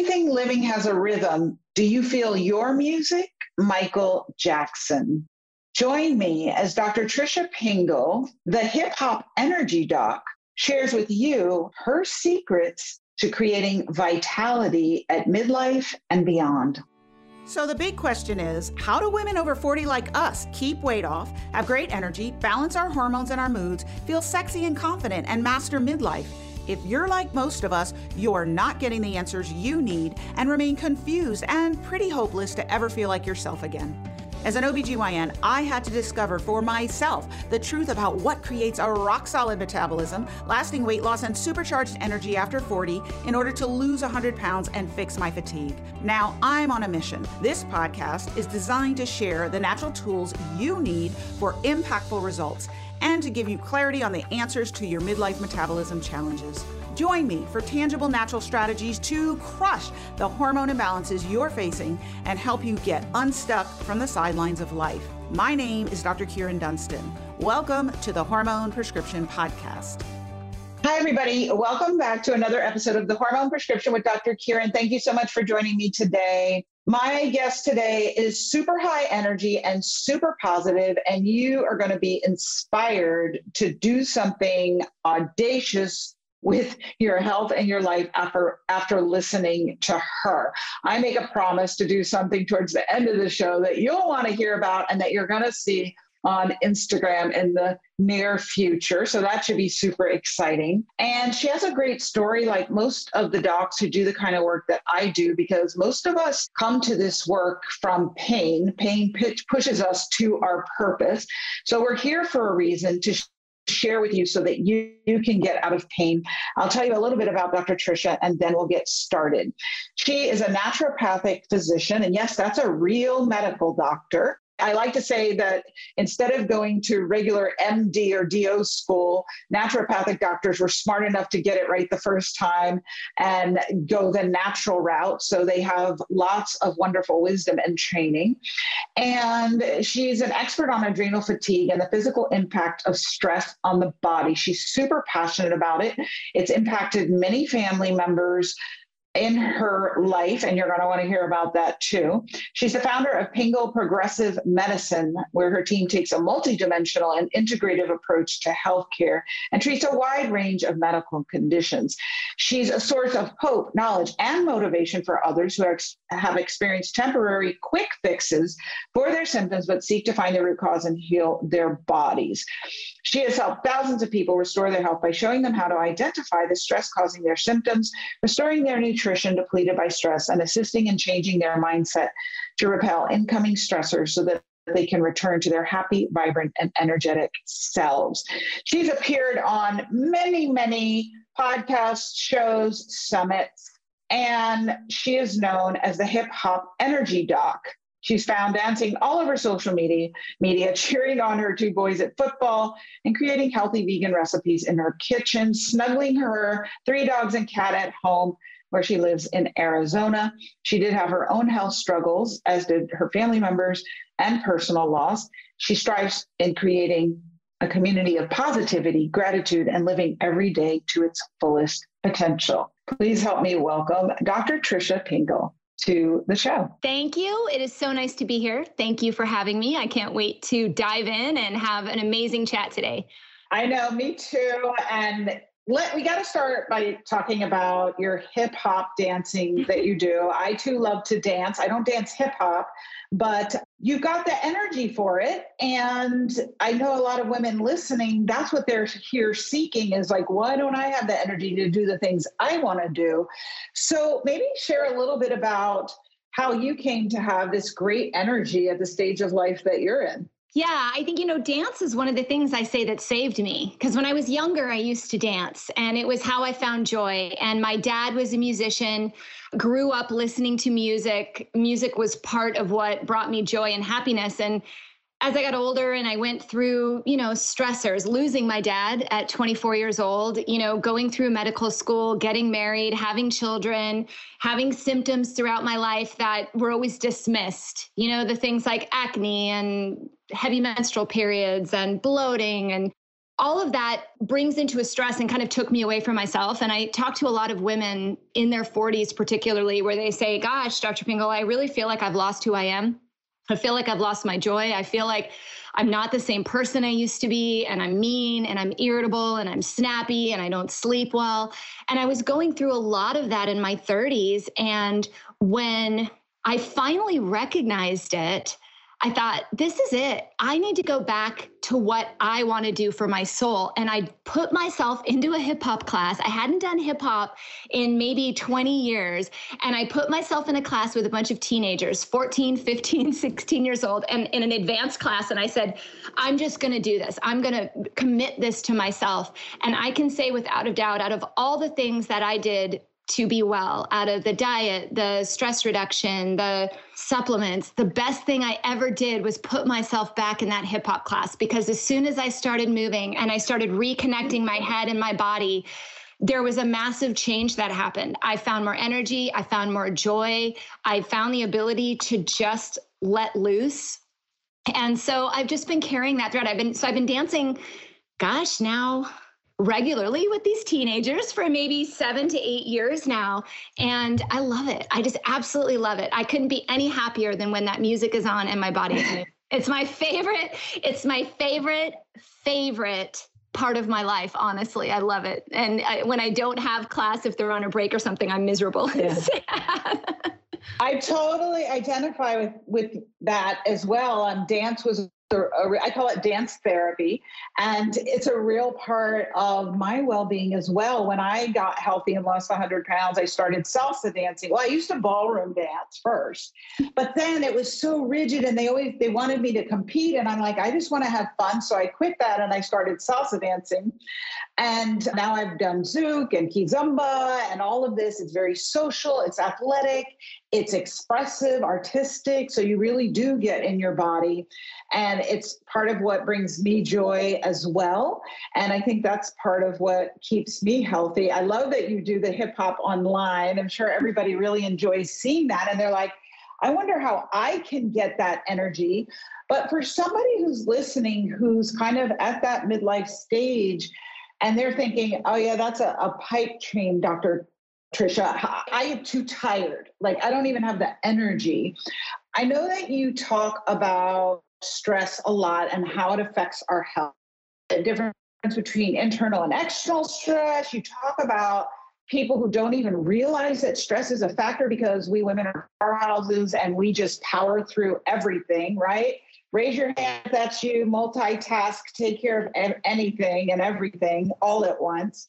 Everything living has a rhythm. Do you feel your music? Michael Jackson. Join me as Dr. Tricia Pingel, the hip hop energy doc, shares with you her secrets to creating vitality at midlife and beyond. So, the big question is how do women over 40 like us keep weight off, have great energy, balance our hormones and our moods, feel sexy and confident, and master midlife? If you're like most of us, you're not getting the answers you need and remain confused and pretty hopeless to ever feel like yourself again. As an OBGYN, I had to discover for myself the truth about what creates a rock solid metabolism, lasting weight loss, and supercharged energy after 40 in order to lose 100 pounds and fix my fatigue. Now I'm on a mission. This podcast is designed to share the natural tools you need for impactful results and to give you clarity on the answers to your midlife metabolism challenges. Join me for tangible natural strategies to crush the hormone imbalances you're facing and help you get unstuck from the sidelines of life. My name is Dr. Kyrin Dunston. Welcome to the Hormone Prescription Podcast. Hi, everybody. Welcome back to another episode of the Hormone Prescription with Dr. Kyrin. Thank you so much for joining me today. My guest today is super high energy and super positive, and you are going to be inspired to do something audacious with your health and your life after after listening to her. I make a promise to do something towards the end of the show that you'll want to hear about and that you're going to see on Instagram in the near future. So that should be super exciting. And she has a great story, like most of the docs who do the kind of work that I do, because most of us come to this work from pain. Pain pushes us to our purpose. So we're here for a reason to share with you so that you, you can get out of pain. I'll tell you a little bit about Dr. Tricia and then we'll get started. She is a naturopathic physician, and yes, that's a real medical doctor. I like to say that instead of going to regular MD or DO school, naturopathic doctors were smart enough to get it right the first time and go the natural route. So they have lots of wonderful wisdom and training. And she's an expert on adrenal fatigue and the physical impact of stress on the body. She's super passionate about it. It's impacted many family members in her life, and you're going to want to hear about that too. She's the founder of Pingel Progressive Medicine, where her team takes a multidimensional and integrative approach to healthcare and treats a wide range of medical conditions. She's a source of hope, knowledge, and motivation for others who ex- have experienced temporary quick fixes for their symptoms, but seek to find the root cause and heal their bodies. She has helped thousands of people restore their health by showing them how to identify the stress causing their symptoms, restoring their nutrition depleted by stress, and assisting in changing their mindset to repel incoming stressors so that they can return to their happy, vibrant, and energetic selves. She's appeared on many, many podcasts, shows, summits, and she is known as the hip hop energy doc. She's found dancing all over social media, media, cheering on her two boys at football and creating healthy vegan recipes in her kitchen, snuggling her three dogs and cat at home where she lives in Arizona. She did have her own health struggles, as did her family members and personal loss. She strives in creating a community of positivity, gratitude, and living every day to its fullest potential. Please help me welcome Dr. Tricia Pingel to the show. Thank you. It is so nice to be here. Thank you for having me. I can't wait to dive in and have an amazing chat today. I know, me too. And let we got to start by talking about your hip hop dancing mm-hmm. that you do. I too love to dance. I don't dance hip hop, but you've got the energy for it. And I know a lot of women listening, that's what they're here seeking is like, why don't I have the energy to do the things I want to do? So maybe share a little bit about how you came to have this great energy at the stage of life that you're in. Yeah, I think, you know, dance is one of the things I say that saved me. Because when I was younger, I used to dance and it was how I found joy. And my dad was a musician, grew up listening to music. Music was part of what brought me joy and happiness. And as I got older and I went through, you know, stressors, losing my dad at 24 years old, you know, going through medical school, getting married, having children, having symptoms throughout my life that were always dismissed, you know, the things like acne and heavy menstrual periods and bloating and all of that brings into a stress and kind of took me away from myself. And I talk to a lot of women in their 40s, particularly, where they say, Gosh, Dr. Pingel, I really feel like I've lost who I am. I feel like I've lost my joy. I feel like I'm not the same person I used to be, and I'm mean, and I'm irritable, and I'm snappy, and I don't sleep well. And I was going through a lot of that in my 30s. And when I finally recognized it, I thought, this is it. I need to go back to what I want to do for my soul. And I put myself into a hip hop class. I hadn't done hip hop in maybe 20 years. And I put myself in a class with a bunch of teenagers, 14, 15, 16 years old, and in an advanced class. And I said, I'm just going to do this. I'm going to commit this to myself. And I can say without a doubt, out of all the things that I did to be well out of the diet, the stress reduction, the supplements. The best thing I ever did was put myself back in that hip hop class because as soon as I started moving and I started reconnecting my head and my body, there was a massive change that happened. I found more energy, I found more joy, I found the ability to just let loose. And so I've just been carrying that thread. I've been so I've been dancing gosh, now regularly with these teenagers for maybe seven to eight years now. And I love it. I just absolutely love it. I couldn't be any happier than when that music is on and my body is moving. It's my favorite. It's my favorite, favorite part of my life honestly i love it and I, when i don't have class if they're on a break or something i'm miserable yeah. i totally identify with with that as well um, dance was I call it dance therapy. And it's a real part of my well being as well. When I got healthy and lost 100 pounds, I started salsa dancing. Well, I used to ballroom dance first, but then it was so rigid and they always they wanted me to compete. And I'm like, I just want to have fun. So I quit that and I started salsa dancing. And now I've done Zouk and Kizomba and all of this. It's very social, it's athletic, it's expressive, artistic. So you really do get in your body. And it's part of what brings me joy as well. And I think that's part of what keeps me healthy. I love that you do the hip hop online. I'm sure everybody really enjoys seeing that. And they're like, I wonder how I can get that energy. But for somebody who's listening, who's kind of at that midlife stage, and they're thinking, oh, yeah, that's a, a pipe dream, Dr. Tricia. I am too tired. Like, I don't even have the energy. I know that you talk about stress a lot and how it affects our health. The difference between internal and external stress. You talk about people who don't even realize that stress is a factor because we women are our houses and we just power through everything, right? Raise your hand if that's you, multitask, take care of anything and everything all at once.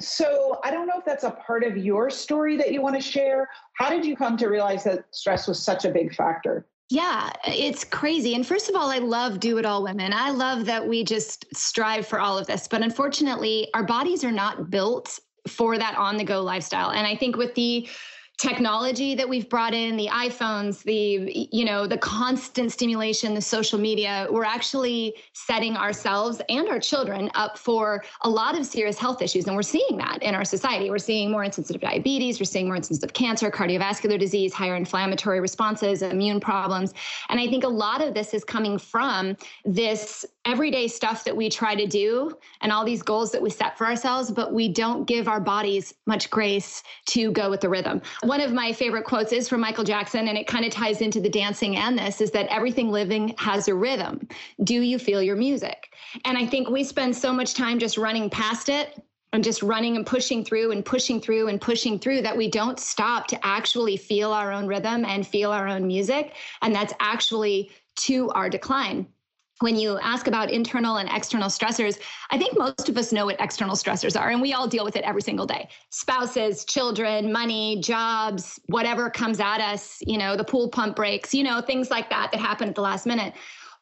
So I don't know if that's a part of your story that you want to share. How did you come to realize that stress was such a big factor? Yeah, it's crazy. And first of all, I love do it all women. I love that we just strive for all of this. But unfortunately, our bodies are not built for that on the go lifestyle. And I think with the technology that we've brought in the iphones the you know the constant stimulation the social media we're actually setting ourselves and our children up for a lot of serious health issues. And we're seeing that in our society. We're seeing more instances of diabetes. We're seeing more instances of cancer cardiovascular disease higher inflammatory responses immune problems. And i think a lot of this is coming from this everyday stuff that we try to do and all these goals that we set for ourselves but we don't give our bodies much grace to go with the rhythm one of my favorite quotes is from Michael Jackson, and it kind of ties into the dancing and this is that everything living has a rhythm. Do you feel your music? And I think we spend so much time just running past it and just running and pushing through and pushing through and pushing through that we don't stop to actually feel our own rhythm and feel our own music. And that's actually to our decline when you ask about internal and external stressors, I think most of us know what external stressors are, and we all deal with it every single day. Spouses, children, money, jobs, whatever comes at us, you know, the pool pump breaks, you know, things like that that happen at the last minute.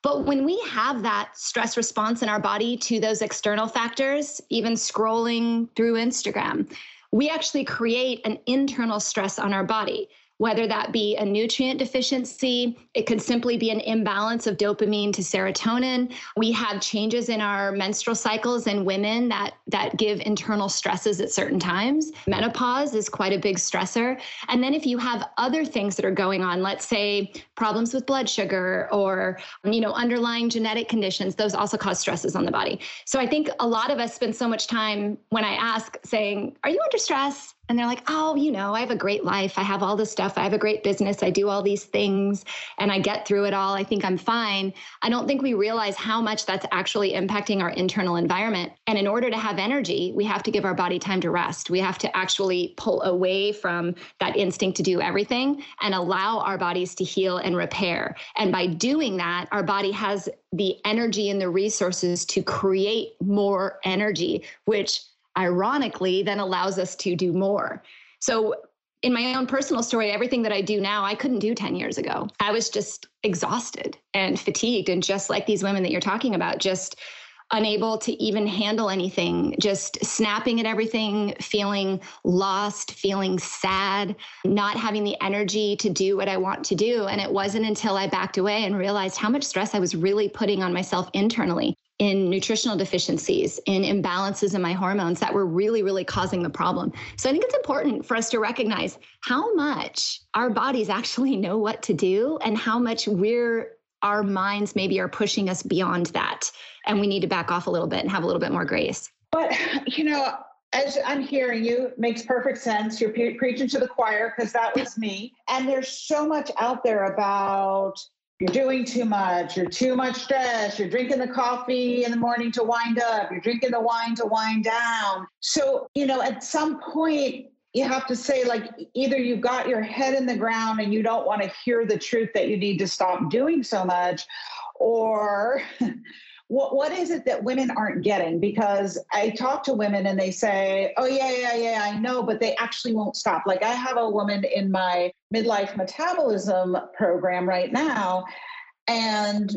But when we have that stress response in our body to those external factors, even scrolling through Instagram, we actually create an internal stress on our body whether that be a nutrient deficiency, it could simply be an imbalance of dopamine to serotonin. We have changes in our menstrual cycles in women that that give internal stresses at certain times. Menopause is quite a big stressor. And then if you have other things that are going on, let's say problems with blood sugar or you know underlying genetic conditions, those also cause stresses on the body. So I think a lot of us spend so much time when I ask saying, "Are you under stress?" And they're like, oh, you know, I have a great life. I have all this stuff. I have a great business. I do all these things and I get through it all. I think I'm fine. I don't think we realize how much that's actually impacting our internal environment. And in order to have energy, we have to give our body time to rest. We have to actually pull away from that instinct to do everything and allow our bodies to heal and repair. And by doing that, our body has the energy and the resources to create more energy, which ironically then allows us to do more. So in my own personal story, everything that I do now, I couldn't do 10 years ago. I was just exhausted and fatigued. And just like these women that you're talking about, just unable to even handle anything, just snapping at everything, feeling lost, feeling sad, not having the energy to do what I want to do. And it wasn't until I backed away and realized how much stress I was really putting on myself internally in nutritional deficiencies, in imbalances in my hormones that were really, really causing the problem. So I think it's important for us to recognize how much our bodies actually know what to do and how much we're our minds maybe are pushing us beyond that. And we need to back off a little bit and have a little bit more grace. But, you know, as I'm hearing you, makes perfect sense. You're pre- preaching to the choir because that was me. And there's so much out there about you're doing too much, you're too much stress, you're drinking the coffee in the morning to wind up, you're drinking the wine to wind down. So, you know, at some point, you have to say, like, either you've got your head in the ground and you don't want to hear the truth that you need to stop doing so much, or what what is it that women aren't getting? Because i talk to women and they say oh yeah yeah yeah i know but they actually won't stop. Like i have a woman in my midlife metabolism program right now and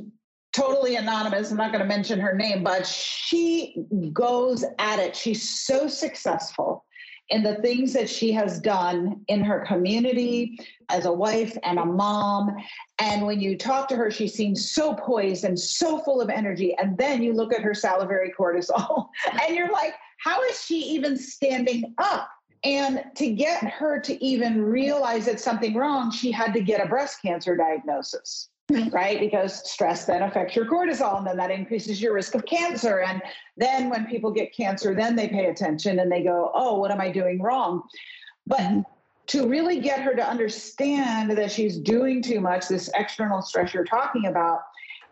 totally anonymous i'm not going to mention her name but she goes at it. She's so successful in the things that she has done in her community as a wife and a mom. And when you talk to her, she seems so poised and so full of energy. And then you look at her salivary cortisol and you're like, how is she even standing up? And to get her to even realize that something wrong, she had to get a breast cancer diagnosis right? Because stress then affects your cortisol and then that increases your risk of cancer. And then when people get cancer, then they pay attention and they go, oh, what am I doing wrong? But mm-hmm. to really get her to understand that she's doing too much, this external stress you're talking about,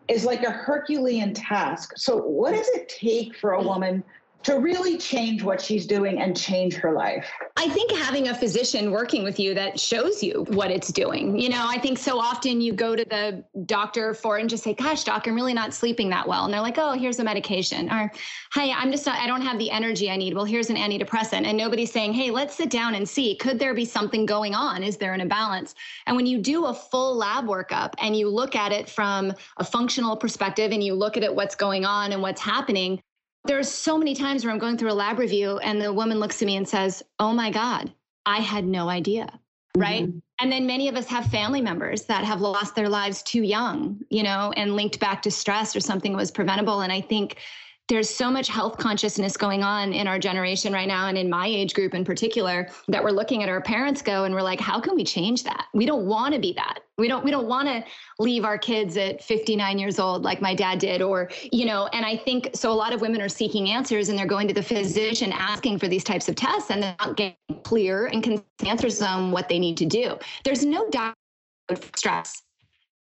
is like a Herculean task. So, what does it take for a mm. woman to really change what she's doing and change her life. I think having a physician working with you that shows you what it's doing. You know, I think so often you go to the doctor for and just say, "Gosh, doc, I'm really not sleeping that well." And they're like, "Oh, here's a medication." Or, "Hey, I'm just not I don't have the energy I need." Well, here's an antidepressant. And nobody's saying, "Hey, let's sit down and see could there be something going on? Is there an imbalance?" And when you do a full lab workup and you look at it from a functional perspective and you look at it what's going on and what's happening, there's so many times where I'm going through a lab review and the woman looks at me and says, Oh my God, I had no idea. Mm-hmm. Right. And then many of us have family members that have lost their lives too young, you know, and linked back to stress or something was preventable. And I think there's so much health consciousness going on in our generation right now and in my age group in particular that we're looking at our parents go and we're like how can we change that? We don't want to be that. We don't we don't want to leave our kids at 59 years old like my dad did or you know and i think so a lot of women are seeking answers and they're going to the physician asking for these types of tests and they're not getting clear and can answers them what they need to do. There's no doubt stress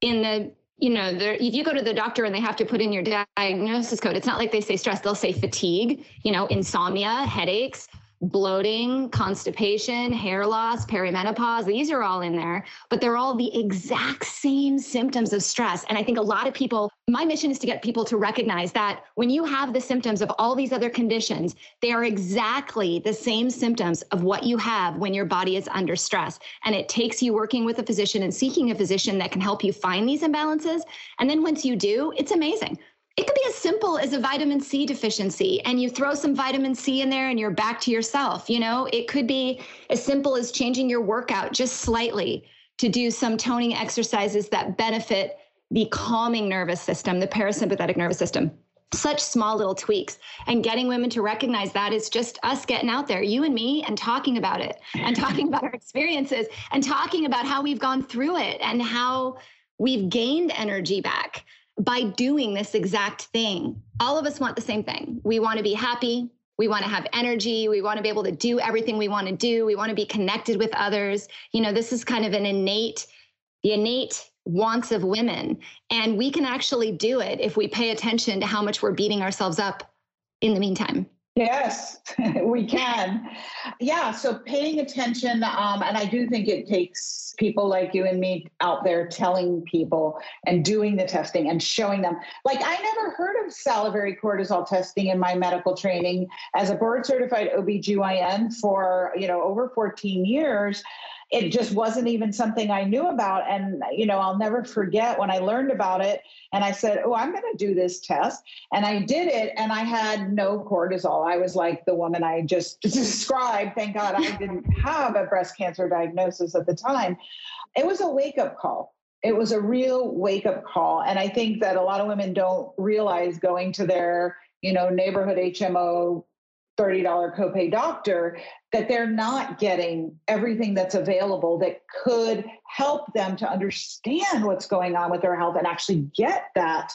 in the you know, if you go to the doctor and they have to put in your diagnosis code, it's not like they say stress, they'll say fatigue, you know, insomnia, headaches, bloating, constipation, hair loss, perimenopause. These are all in there, but they're all the exact same symptoms of stress. And I think a lot of people, my mission is to get people to recognize that when you have the symptoms of all these other conditions, they are exactly the same symptoms of what you have when your body is under stress. And it takes you working with a physician and seeking a physician that can help you find these imbalances. And then once you do, it's amazing it could be as simple as a vitamin C deficiency and you throw some vitamin C in there and you're back to yourself. You know, it could be as simple as changing your workout just slightly to do some toning exercises that benefit the calming nervous system, the parasympathetic nervous system. Such small little tweaks and getting women to recognize that is just us getting out there, you and me, and talking about it and talking about our experiences and talking about how we've gone through it and how we've gained energy back by doing this exact thing. All of us want the same thing. We want to be happy. We want to have energy. We want to be able to do everything we want to do. We want to be connected with others. You know, this is kind of an innate, the innate wants of women. And we can actually do it if we pay attention to how much we're beating ourselves up in the meantime. Yes, we can. Yeah, so paying attention, um, and I do think it takes people like you and me out there telling people and doing the testing and showing them. Like, I never heard of salivary cortisol testing in my medical training as a board certified OBGYN for, you know, over 14 years it just wasn't even something I knew about. And, you know, I'll never forget when I learned about it and I said, Oh, I'm going to do this test. And I did it and I had no cortisol. I was like the woman I just described. Thank God I didn't have a breast cancer diagnosis at the time. It was a wake up call. It was a real wake up call. And I think that a lot of women don't realize going to their, you know, neighborhood HMO $30 copay doctor that they're not getting everything that's available that could help them to understand what's going on with their health and actually get that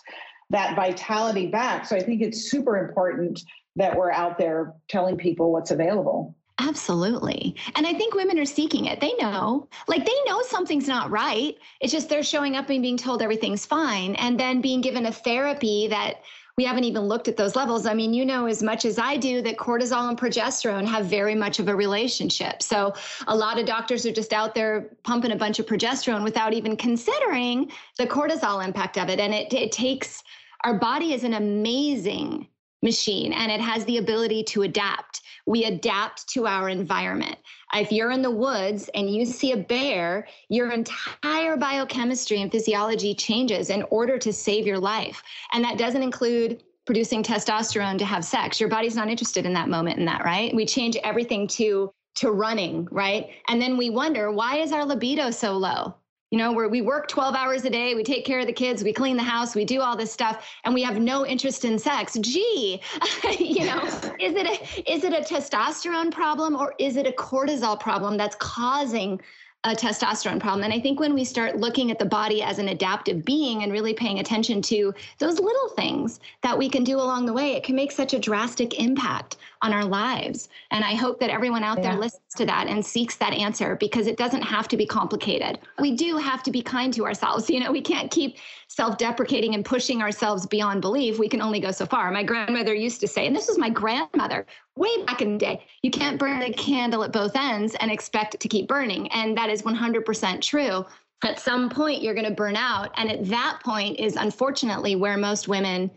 that vitality back so i think it's super important that we're out there telling people what's available Absolutely. And I think women are seeking it. They know, like, they know something's not right. It's just they're showing up and being told everything's fine and then being given a therapy that we haven't even looked at those levels. I mean, you know as much as I do that cortisol and progesterone have very much of a relationship. So a lot of doctors are just out there pumping a bunch of progesterone without even considering the cortisol impact of it. And it, it takes our body is an amazing machine and it has the ability to adapt. We adapt to our environment. If you're in the woods and you see a bear, your entire biochemistry and physiology changes in order to save your life. And that doesn't include producing testosterone to have sex. Your body's not interested in that moment in that, right? We change everything to to running, right? And then we wonder, why is our libido so low? You know where we work 12 hours a day we take care of the kids we clean the house we do all this stuff and we have no interest in sex. Gee you know is it a is it a testosterone problem or is it a cortisol problem that's causing a testosterone problem. And I think when we start looking at the body as an adaptive being and really paying attention to those little things that we can do along the way, it can make such a drastic impact on our lives. And I hope that everyone out yeah. there listens to that and seeks that answer because it doesn't have to be complicated. We do have to be kind to ourselves. You know, we can't keep self deprecating and pushing ourselves beyond belief. We can only go so far. My grandmother used to say, and this was my grandmother way back in the day, you can't burn the candle at both ends and expect it to keep burning. And that is 100% true. At some point, you're going to burn out. And at that point is unfortunately where most women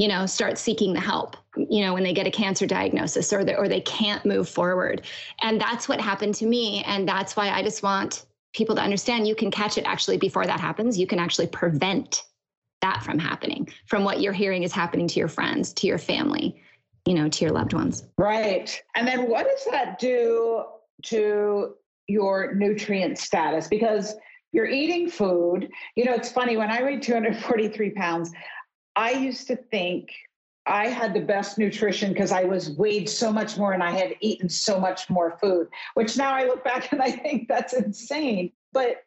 you know start seeking the help you know when they get a cancer diagnosis or they, or they can't move forward and that's what happened to me and that's why i just want people to understand you can catch it actually before that happens. You can actually prevent that from happening from what you're hearing is happening to your friends to your family you know to your loved ones. Right. And then what does that do to your nutrient status? Because you're eating food. You know it's funny when i weighed 243 pounds I used to think I had the best nutrition because I was weighed so much more and I had eaten so much more food, which now I look back and I think that's insane. But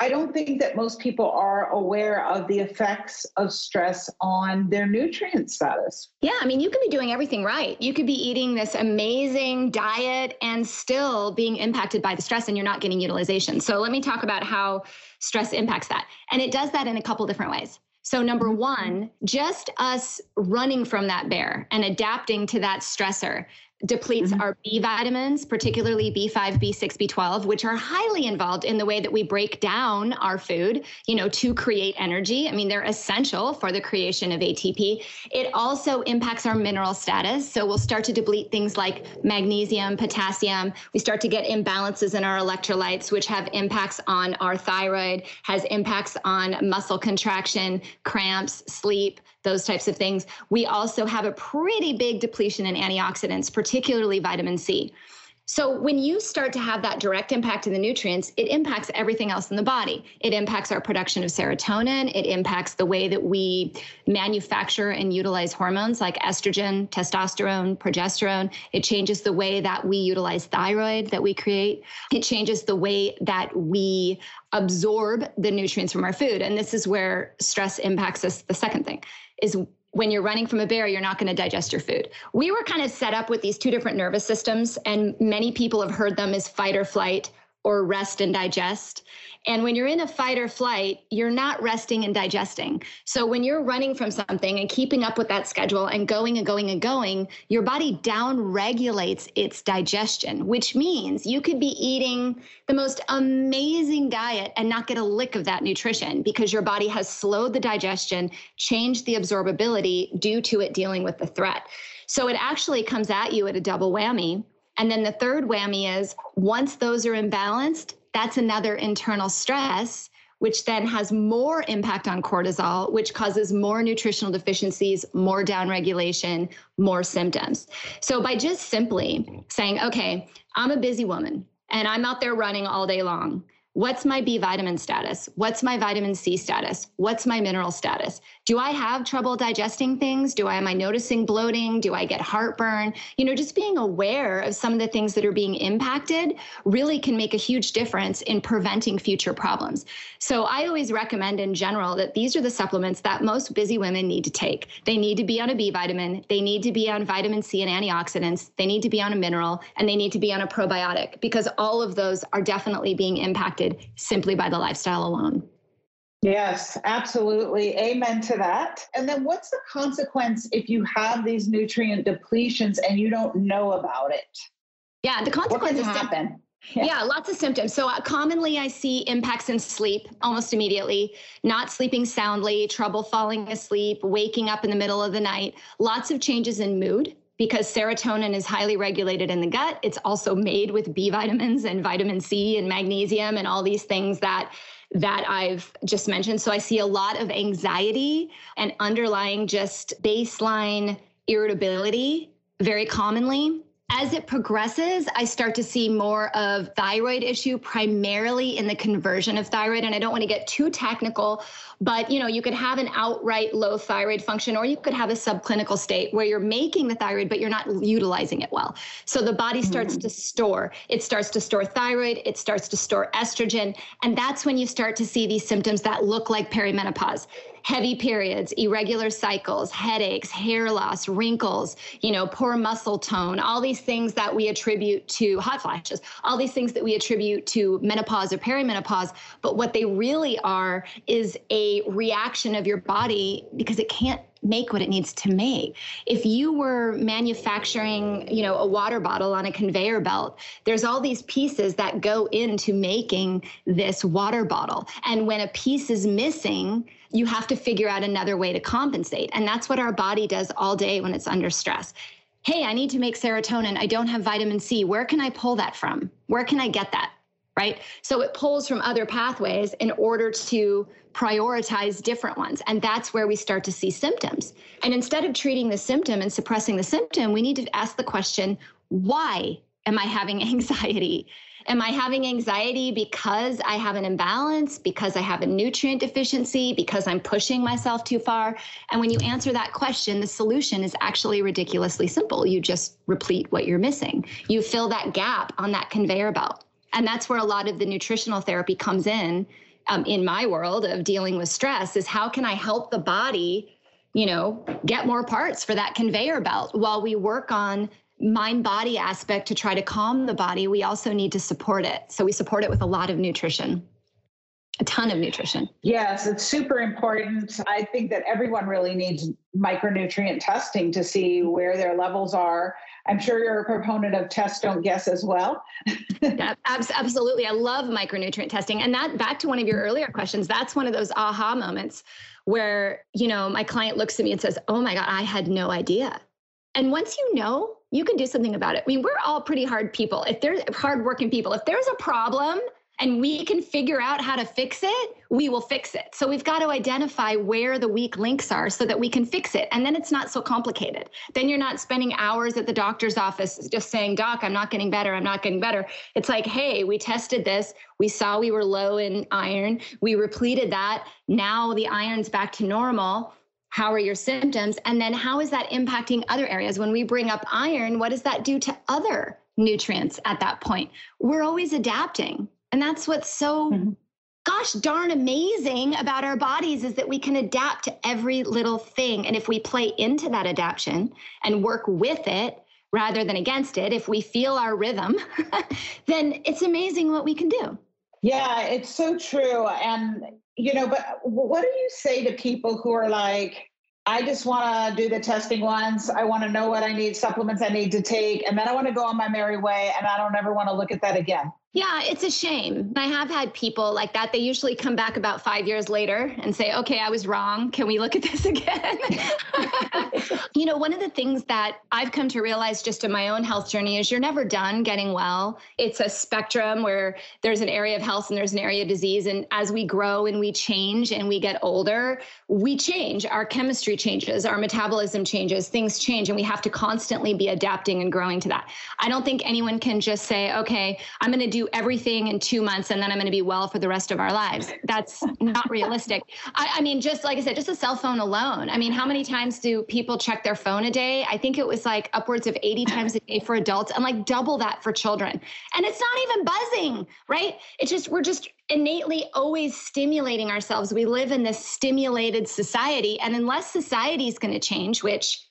I don't think that most people are aware of the effects of stress on their nutrient status. Yeah, I mean, you could be doing everything right. You could be eating this amazing diet and still being impacted by the stress and you're not getting utilization. So let me talk about how stress impacts that. And it does that in a couple different ways. So, number mm-hmm. one, just us running from that bear and adapting to that stressor depletes mm-hmm. our B vitamins, particularly B5, B6, B12, which are highly involved in the way that we break down our food, you know, to create energy. I mean, they're essential for the creation of ATP. It also impacts our mineral status. So we'll start to deplete things like magnesium, potassium. We start to get imbalances in our electrolytes, which have impacts on our thyroid, has impacts on muscle contraction, cramps, sleep, those types of things. We also have a pretty big depletion in antioxidants, particularly vitamin C. So when you start to have that direct impact in the nutrients, it impacts everything else in the body. It impacts our production of serotonin. It impacts the way that we manufacture and utilize hormones like estrogen, testosterone, progesterone. It changes the way that we utilize thyroid that we create. It changes the way that we absorb the nutrients from our food. And this is where stress impacts us. The second thing is when you're running from a bear, you're not going to digest your food. We were kind of set up with these two different nervous systems, and many people have heard them as fight or flight or rest and digest. And when you're in a fight or flight, you're not resting and digesting. So when you're running from something and keeping up with that schedule and going and going and going, your body down regulates its digestion, which means you could be eating the most amazing diet and not get a lick of that nutrition because your body has slowed the digestion, changed the absorbability due to it dealing with the threat. So it actually comes at you at a double whammy. And then the third whammy is once those are imbalanced, that's another internal stress which then has more impact on cortisol, which causes more nutritional deficiencies, more downregulation, more symptoms. So, by just simply saying, okay, I'm a busy woman and I'm out there running all day long, What's my B vitamin status? What's my vitamin C status? What's my mineral status? Do I have trouble digesting things? Do I am I noticing bloating? Do I get heartburn? You know, just being aware of some of the things that are being impacted really can make a huge difference in preventing future problems. So I always recommend in general that these are the supplements that most busy women need to take. They need to be on a B vitamin, they need to be on vitamin C and antioxidants, they need to be on a mineral, and they need to be on a probiotic because all of those are definitely being impacted impacted simply by the lifestyle alone. Yes, absolutely. Amen to that. And then what's the consequence if you have these nutrient depletions and you don't know about it? Yeah, the consequences happen. Yeah. yeah. lots of symptoms. So, uh, commonly I see impacts in sleep almost immediately, not sleeping soundly, trouble falling asleep, waking up in the middle of the night, lots of changes in mood because serotonin is highly regulated in the gut. It's also made with B vitamins and vitamin C and magnesium and all these things that that I've just mentioned. So I see a lot of anxiety and underlying just baseline irritability very commonly as it progresses, I start to see more of thyroid issue, primarily in the conversion of thyroid. And I don't want to get too technical, but you know, you could have an outright low thyroid function, or you could have a subclinical state where you're making the thyroid, but you're not utilizing it well. So the body starts mm-hmm. to store. It starts to store thyroid. It starts to store estrogen, and that's when you start to see these symptoms that look like perimenopause heavy periods, irregular cycles, headaches, hair loss, wrinkles, you know, poor muscle tone, all these things that we attribute to hot flashes, all these things that we attribute to menopause or perimenopause. But what they really are is a reaction of your body because it can't make what it needs to make. If you were manufacturing, you know, a water bottle on a conveyor belt, there's all these pieces that go into making this water bottle. And when a piece is missing, you have to figure out another way to compensate. And that's what our body does all day when it's under stress. Hey, I need to make serotonin. I don't have vitamin C. Where can I pull that from? Where can I get that? Right. So it pulls from other pathways in order to prioritize different ones. And that's where we start to see symptoms. And instead of treating the symptom and suppressing the symptom, we need to ask the question why am I having anxiety? Am I having anxiety because I have an imbalance, because I have a nutrient deficiency, because I'm pushing myself too far? And when you answer that question, the solution is actually ridiculously simple. You just replete what you're missing, you fill that gap on that conveyor belt. And that's where a lot of the nutritional therapy comes in. Um, in my world of dealing with stress, is how can I help the body you know, get more parts for that conveyor belt while we work on mind body aspect to try to calm the body, we also need to support it. So we support it with a lot of nutrition. A ton of nutrition. Yes, it's super important. I think that everyone really needs micronutrient testing to see where their levels are. I'm sure you're a proponent of test, don't guess as well. yeah, absolutely. I love micronutrient testing. And that back to one of your earlier questions, that's one of those aha moments where, you know, my client looks at me and says, Oh my God, I had no idea. And once you know, you can do something about it. I mean, we're all pretty hard people. If there's hardworking people, if there's a problem, and we can figure out how to fix it, we will fix it. So we've got to identify where the weak links are so that we can fix it. And then it's not so complicated. Then you're not spending hours at the doctor's office just saying, Doc, I'm not getting better. I'm not getting better. It's like, hey, we tested this. We saw we were low in iron. We repleted that. Now the iron's back to normal. How are your symptoms? And then how is that impacting other areas? When we bring up iron, what does that do to other nutrients at that point? We're always adapting. And that's what's so mm-hmm. gosh darn amazing about our bodies is that we can adapt to every little thing. And if we play into that adaptation and work with it rather than against it, if we feel our rhythm, then it's amazing what we can do. Yeah, it's so true. And, you know, but what do you say to people who are like, I just want to do the testing once. I want to know what I need, supplements I need to take, and then I want to go on my merry way, and I don't ever want to look at that again. Yeah, it's a shame. I have had people like that. They usually come back about five years later and say, okay, I was wrong. Can we look at this again? you know, one of the things that I've come to realize just in my own health journey is you're never done getting well. It's a spectrum where there's an area of health and there's an area of disease. And as we grow and we change and we get older, we change. Our chemistry changes, our metabolism changes, things change, and we have to constantly be adapting and growing to that. I don't think anyone can just say, okay, I'm going to do everything in two months and then I'm going to be well for the rest of our lives. That's not realistic. I, I, mean, just like I said, just a cell phone alone. I mean, how many times do people check their phone a day? I think it was like upwards of 80 times a day for adults and like double that for children. And it's not even buzzing, right? It's just, we're just innately always stimulating ourselves. We live in this stimulated society. And unless society is going to change, which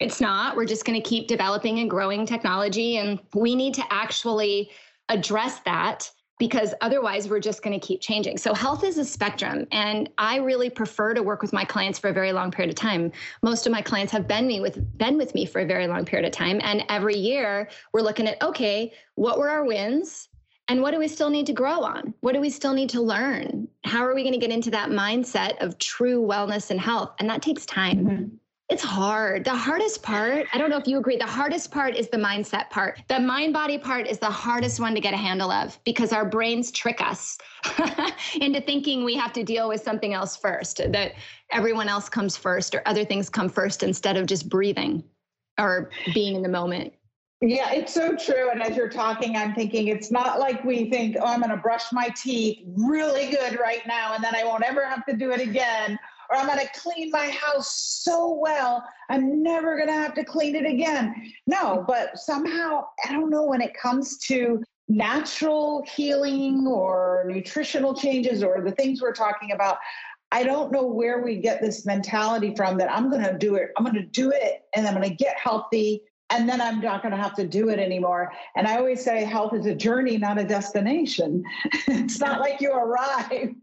it's not, we're just going to keep developing and growing technology. And we need to actually address that because otherwise we're just going to keep changing. So health is a spectrum and I really prefer to work with my clients for a very long period of time. Most of my clients have been me with been with me for a very long period of time and every year we're looking at okay, what were our wins? And what do we still need to grow on? What do we still need to learn? How are we going to get into that mindset of true wellness and health? And that takes time. Mm-hmm. It's hard. The hardest part, I don't know if you agree, the hardest part is the mindset part. The mind body part is the hardest one to get a handle of because our brains trick us into thinking we have to deal with something else first, that everyone else comes first or other things come first instead of just breathing or being in the moment. Yeah, it's so true. And as you're talking, I'm thinking it's not like we think, oh, I'm going to brush my teeth really good right now and then I won't ever have to do it again or I'm going to clean my house so well, I'm never going to have to clean it again. No, but somehow, I don't know, when it comes to natural healing or nutritional changes or the things we're talking about, I don't know where we get this mentality from that I'm going to do it. I'm going to do it and I'm going to get healthy and then I'm not going to have to do it anymore. And I always say health is a journey, not a destination. it's not like you arrive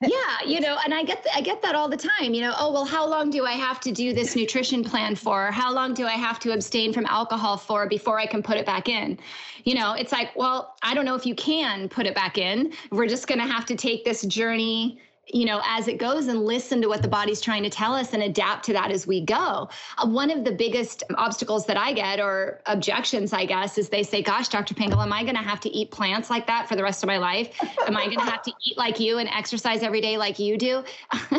yeah you know and i get th- i get that all the time you know oh well how long do i have to do this nutrition plan for? How long do i have to abstain from alcohol for before i can put it back in? You know it's like well i don't know if you can put it back in. We're just going to have to take this journey you know, as it goes and listen to what the body's trying to tell us and adapt to that as we go. Uh, one of the biggest obstacles that I get or objections, I guess, is they say, Gosh, Dr. Pingel, am I going to have to eat plants like that for the rest of my life? Am I going to have to eat like you and exercise every day like you do?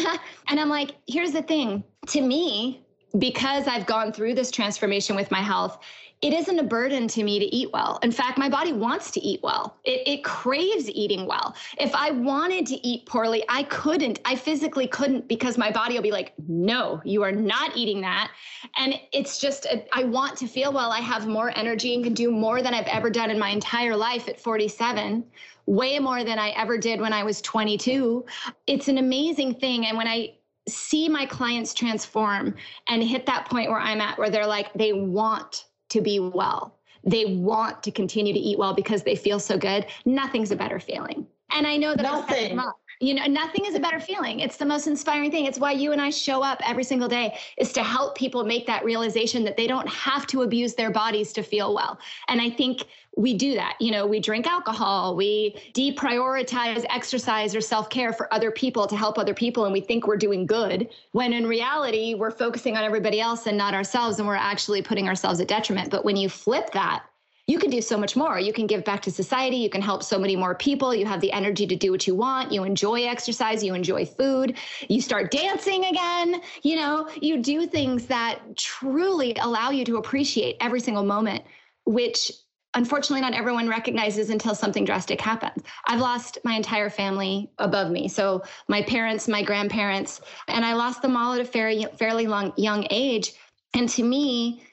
and I'm like, Here's the thing to me, because I've gone through this transformation with my health, it isn't a burden to me to eat well. In fact, my body wants to eat well. It, it, craves eating well. If I wanted to eat poorly, I couldn't. I physically couldn't because my body will be like, no, you are not eating that. And it's just, a, I want to feel well. I have more energy and can do more than I've ever done in my entire life at 47 way more than I ever did when I was 22. It's an amazing thing. And when I see my clients transform and hit that point where I'm at, where they're like, they want to be well. They want to continue to eat well because they feel so good. Nothing's a better feeling. And I know that Nothing. You know, nothing is a better feeling. It's the most inspiring thing. It's why you and I show up every single day is to help people make that realization that they don't have to abuse their bodies to feel well. And I think we do that. You know, we drink alcohol, we deprioritize exercise or self care for other people to help other people, and we think we're doing good, when in reality, we're focusing on everybody else and not ourselves, and we're actually putting ourselves at detriment. But when you flip that, you can do so much more. You can give back to society. You can help so many more people. You have the energy to do what you want. You enjoy exercise. You enjoy food. You start dancing again. You know, you do things that truly allow you to appreciate every single moment, which unfortunately not everyone recognizes until something drastic happens. I've lost my entire family above me. So my parents, my grandparents, and I lost them all at a fairly, fairly long, young age. And to me,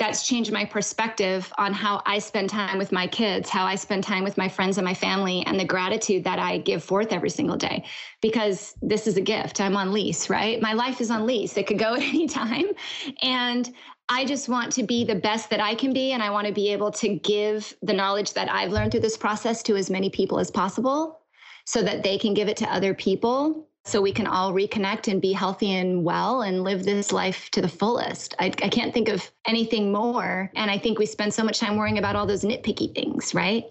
that's changed my perspective on how I spend time with my kids, how I spend time with my friends and my family, and the gratitude that I give forth every single day. Because this is a gift. I'm on lease, right? My life is on lease. It could go at any time. And I just want to be the best that I can be. And I want to be able to give the knowledge that I've learned through this process to as many people as possible so that they can give it to other people so we can all reconnect and be healthy and well and live this life to the fullest. I, I, can't think of anything more. And I think we spend so much time worrying about all those nitpicky things, right?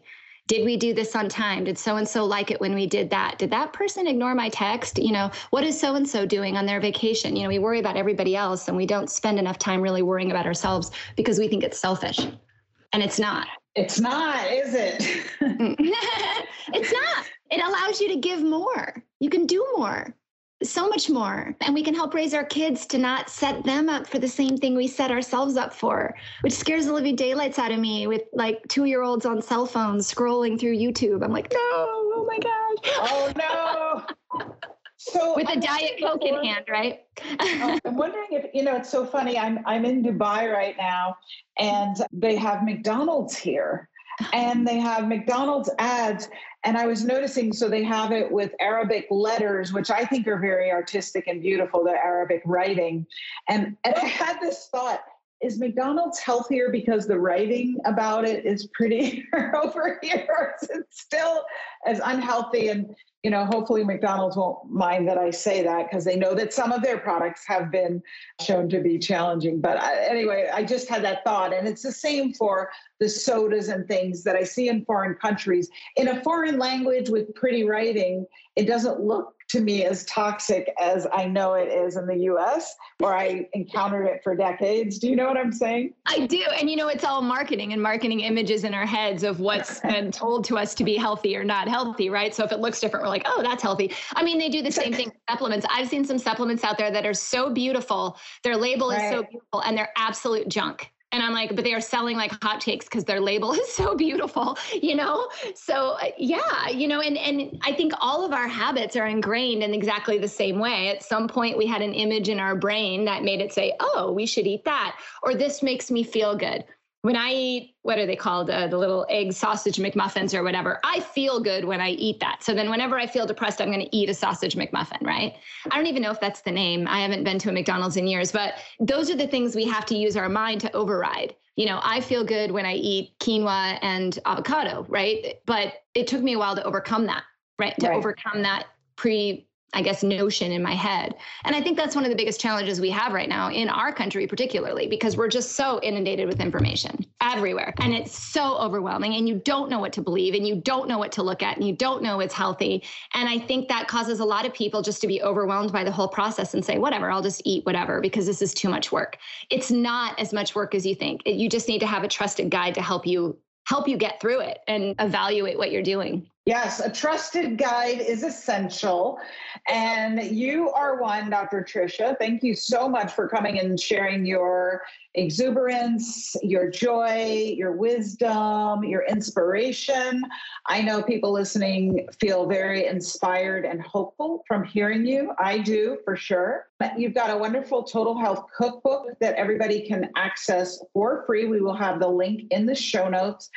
Did we do this on time? Did so and so like it when we did that? Did that person ignore my text? You know, what is so and so doing on their vacation? You know, we worry about everybody else and we don't spend enough time really worrying about ourselves because we think it's selfish. And it's not. It's not, is it? Mm. it's not. It allows you to give more. You can do more so much more. And we can help raise our kids to not set them up for the same thing we set ourselves up for, which scares the living daylights out of me with like two year olds on cell phones scrolling through YouTube. I'm like, no, oh my gosh. Oh no. So with I'm a diet coke in hand, right? Oh, I'm wondering if you know. It's so funny. I'm I'm in Dubai right now, and they have McDonald's here, and they have McDonald's ads, and I was noticing, so they have it with Arabic letters, which I think are very artistic and beautiful, the Arabic writing. And, and I had this thought is McDonald's healthier because the writing about it is pretty over here? It's still as unhealthy? And you know, hopefully McDonald's won't mind that I say that because they know that some of their products have been shown to be challenging. But I, anyway, I just had that thought. And it's the same for the sodas and things that I see in foreign countries. In a foreign language with pretty writing, it doesn't look to me as toxic as I know it is in the US, where I encountered it for decades. Do you know what I'm saying? I do. And you know, it's all marketing and marketing images in our heads of what's been told to us to be healthy or not healthy, right? So if it looks different, we're like, oh, that's healthy. I mean, they do the same thing with supplements. I've seen some supplements out there that are so beautiful, their label right. is so beautiful, and they're absolute junk and i'm like but they are selling like hotcakes because their label is so beautiful you know? So uh, yeah you know and and i think all of our habits are ingrained in exactly the same way. At some point we had an image in our brain that made it say oh we should eat that or this makes me feel good when I eat, what are they called? Uh, the little egg sausage McMuffins or whatever. I feel good when I eat that. So then, whenever I feel depressed, I'm going to eat a sausage McMuffin, right? I don't even know if that's the name. I haven't been to a McDonald's in years, but those are the things we have to use our mind to override. You know, I feel good when I eat quinoa and avocado, right? But it took me a while to overcome that, right? To right. overcome that pre I guess, notion in my head. And I think that's one of the biggest challenges we have right now in our country, particularly because we're just so inundated with information everywhere. And it's so overwhelming, and you don't know what to believe, and you don't know what to look at, and you don't know what's healthy. And I think that causes a lot of people just to be overwhelmed by the whole process and say, whatever, I'll just eat whatever because this is too much work. It's not as much work as you think. You just need to have a trusted guide to help you help you get through it and evaluate what you're doing. Yes, a trusted guide is essential. And you are one, Dr. Tricia. Thank you so much for coming and sharing your exuberance, your joy, your wisdom, your inspiration. I know people listening feel very inspired and hopeful from hearing you. I do for sure. You've got a wonderful total health cookbook that everybody can access for free. We will have the link in the show notes.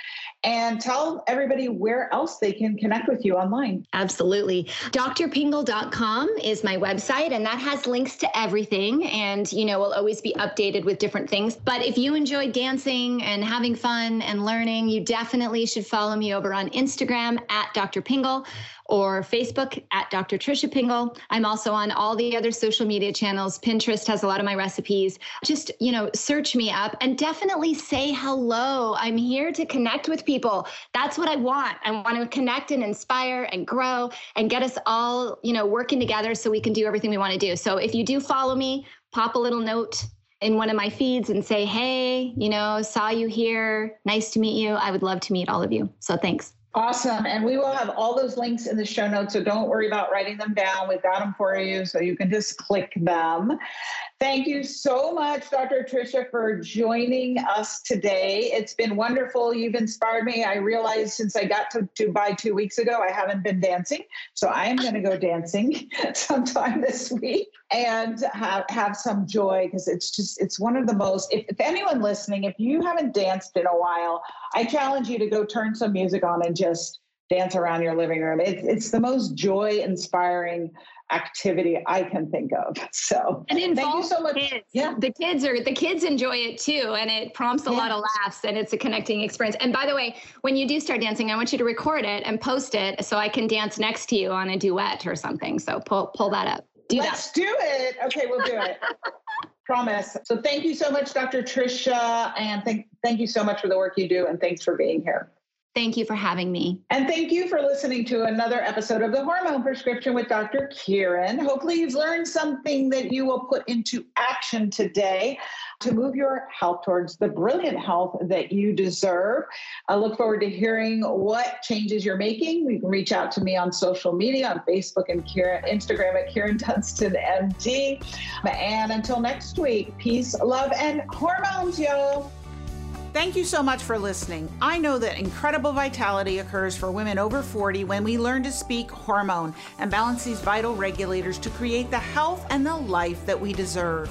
And tell everybody where else they can connect with you online. Absolutely. drpingel.com is my website, and that has links to everything. And, you know, we'll always be updated with different things. But if you enjoy dancing and having fun and learning, you definitely should follow me over on Instagram at Dr. Pingel or Facebook at Dr. Tricia Pingel. I'm also on all the other social media channels. Pinterest has a lot of my recipes. Just, you know, search me up and definitely say hello. I'm here to connect with people. That's what I want. I want to connect and inspire and grow and get us all, you know, working together so we can do everything we want to do. So if you do follow me, pop a little note in one of my feeds and say, hey, you know, saw you here. Nice to meet you. I would love to meet all of you. So thanks. Awesome. And we will have all those links in the show notes. So don't worry about writing them down. We've got them for you. So you can just click them. Thank you so much, Dr. Tricia, for joining us today. It's been wonderful. You've inspired me. I realized since I got to Dubai two weeks ago, I haven't been dancing. So I am going to go dancing sometime this week and have, have some joy because it's just, it's one of the most, if, if anyone listening, if you haven't danced in a while, I challenge you to go turn some music on and just dance around your living room. It's, it's the most joy inspiring activity I can think of. So and thank you so much. Kids. Yeah. The kids are the kids enjoy it too. And it prompts a yeah. lot of laughs and it's a connecting experience. And by the way, when you do start dancing, I want you to record it and post it so I can dance next to you on a duet or something. So pull pull that up. Do Let's that. do it. Okay, we'll do it. Promise. So thank you so much, Dr. Tricia, and thank thank you so much for the work you do, and thanks for being here. Thank you for having me. And thank you for listening to another episode of the Hormone Prescription with Dr. Kyrin. Hopefully, you've learned something that you will put into action today to move your health towards the brilliant health that you deserve. I look forward to hearing what changes you're making. You can reach out to me on social media on Facebook and Kyrin, Instagram at Kyrin Dunston MD. And until next week, peace, love, and hormones, yo. Thank you so much for listening. I know that incredible vitality occurs for women over 40 when we learn to speak hormone and balance these vital regulators to create the health and the life that we deserve.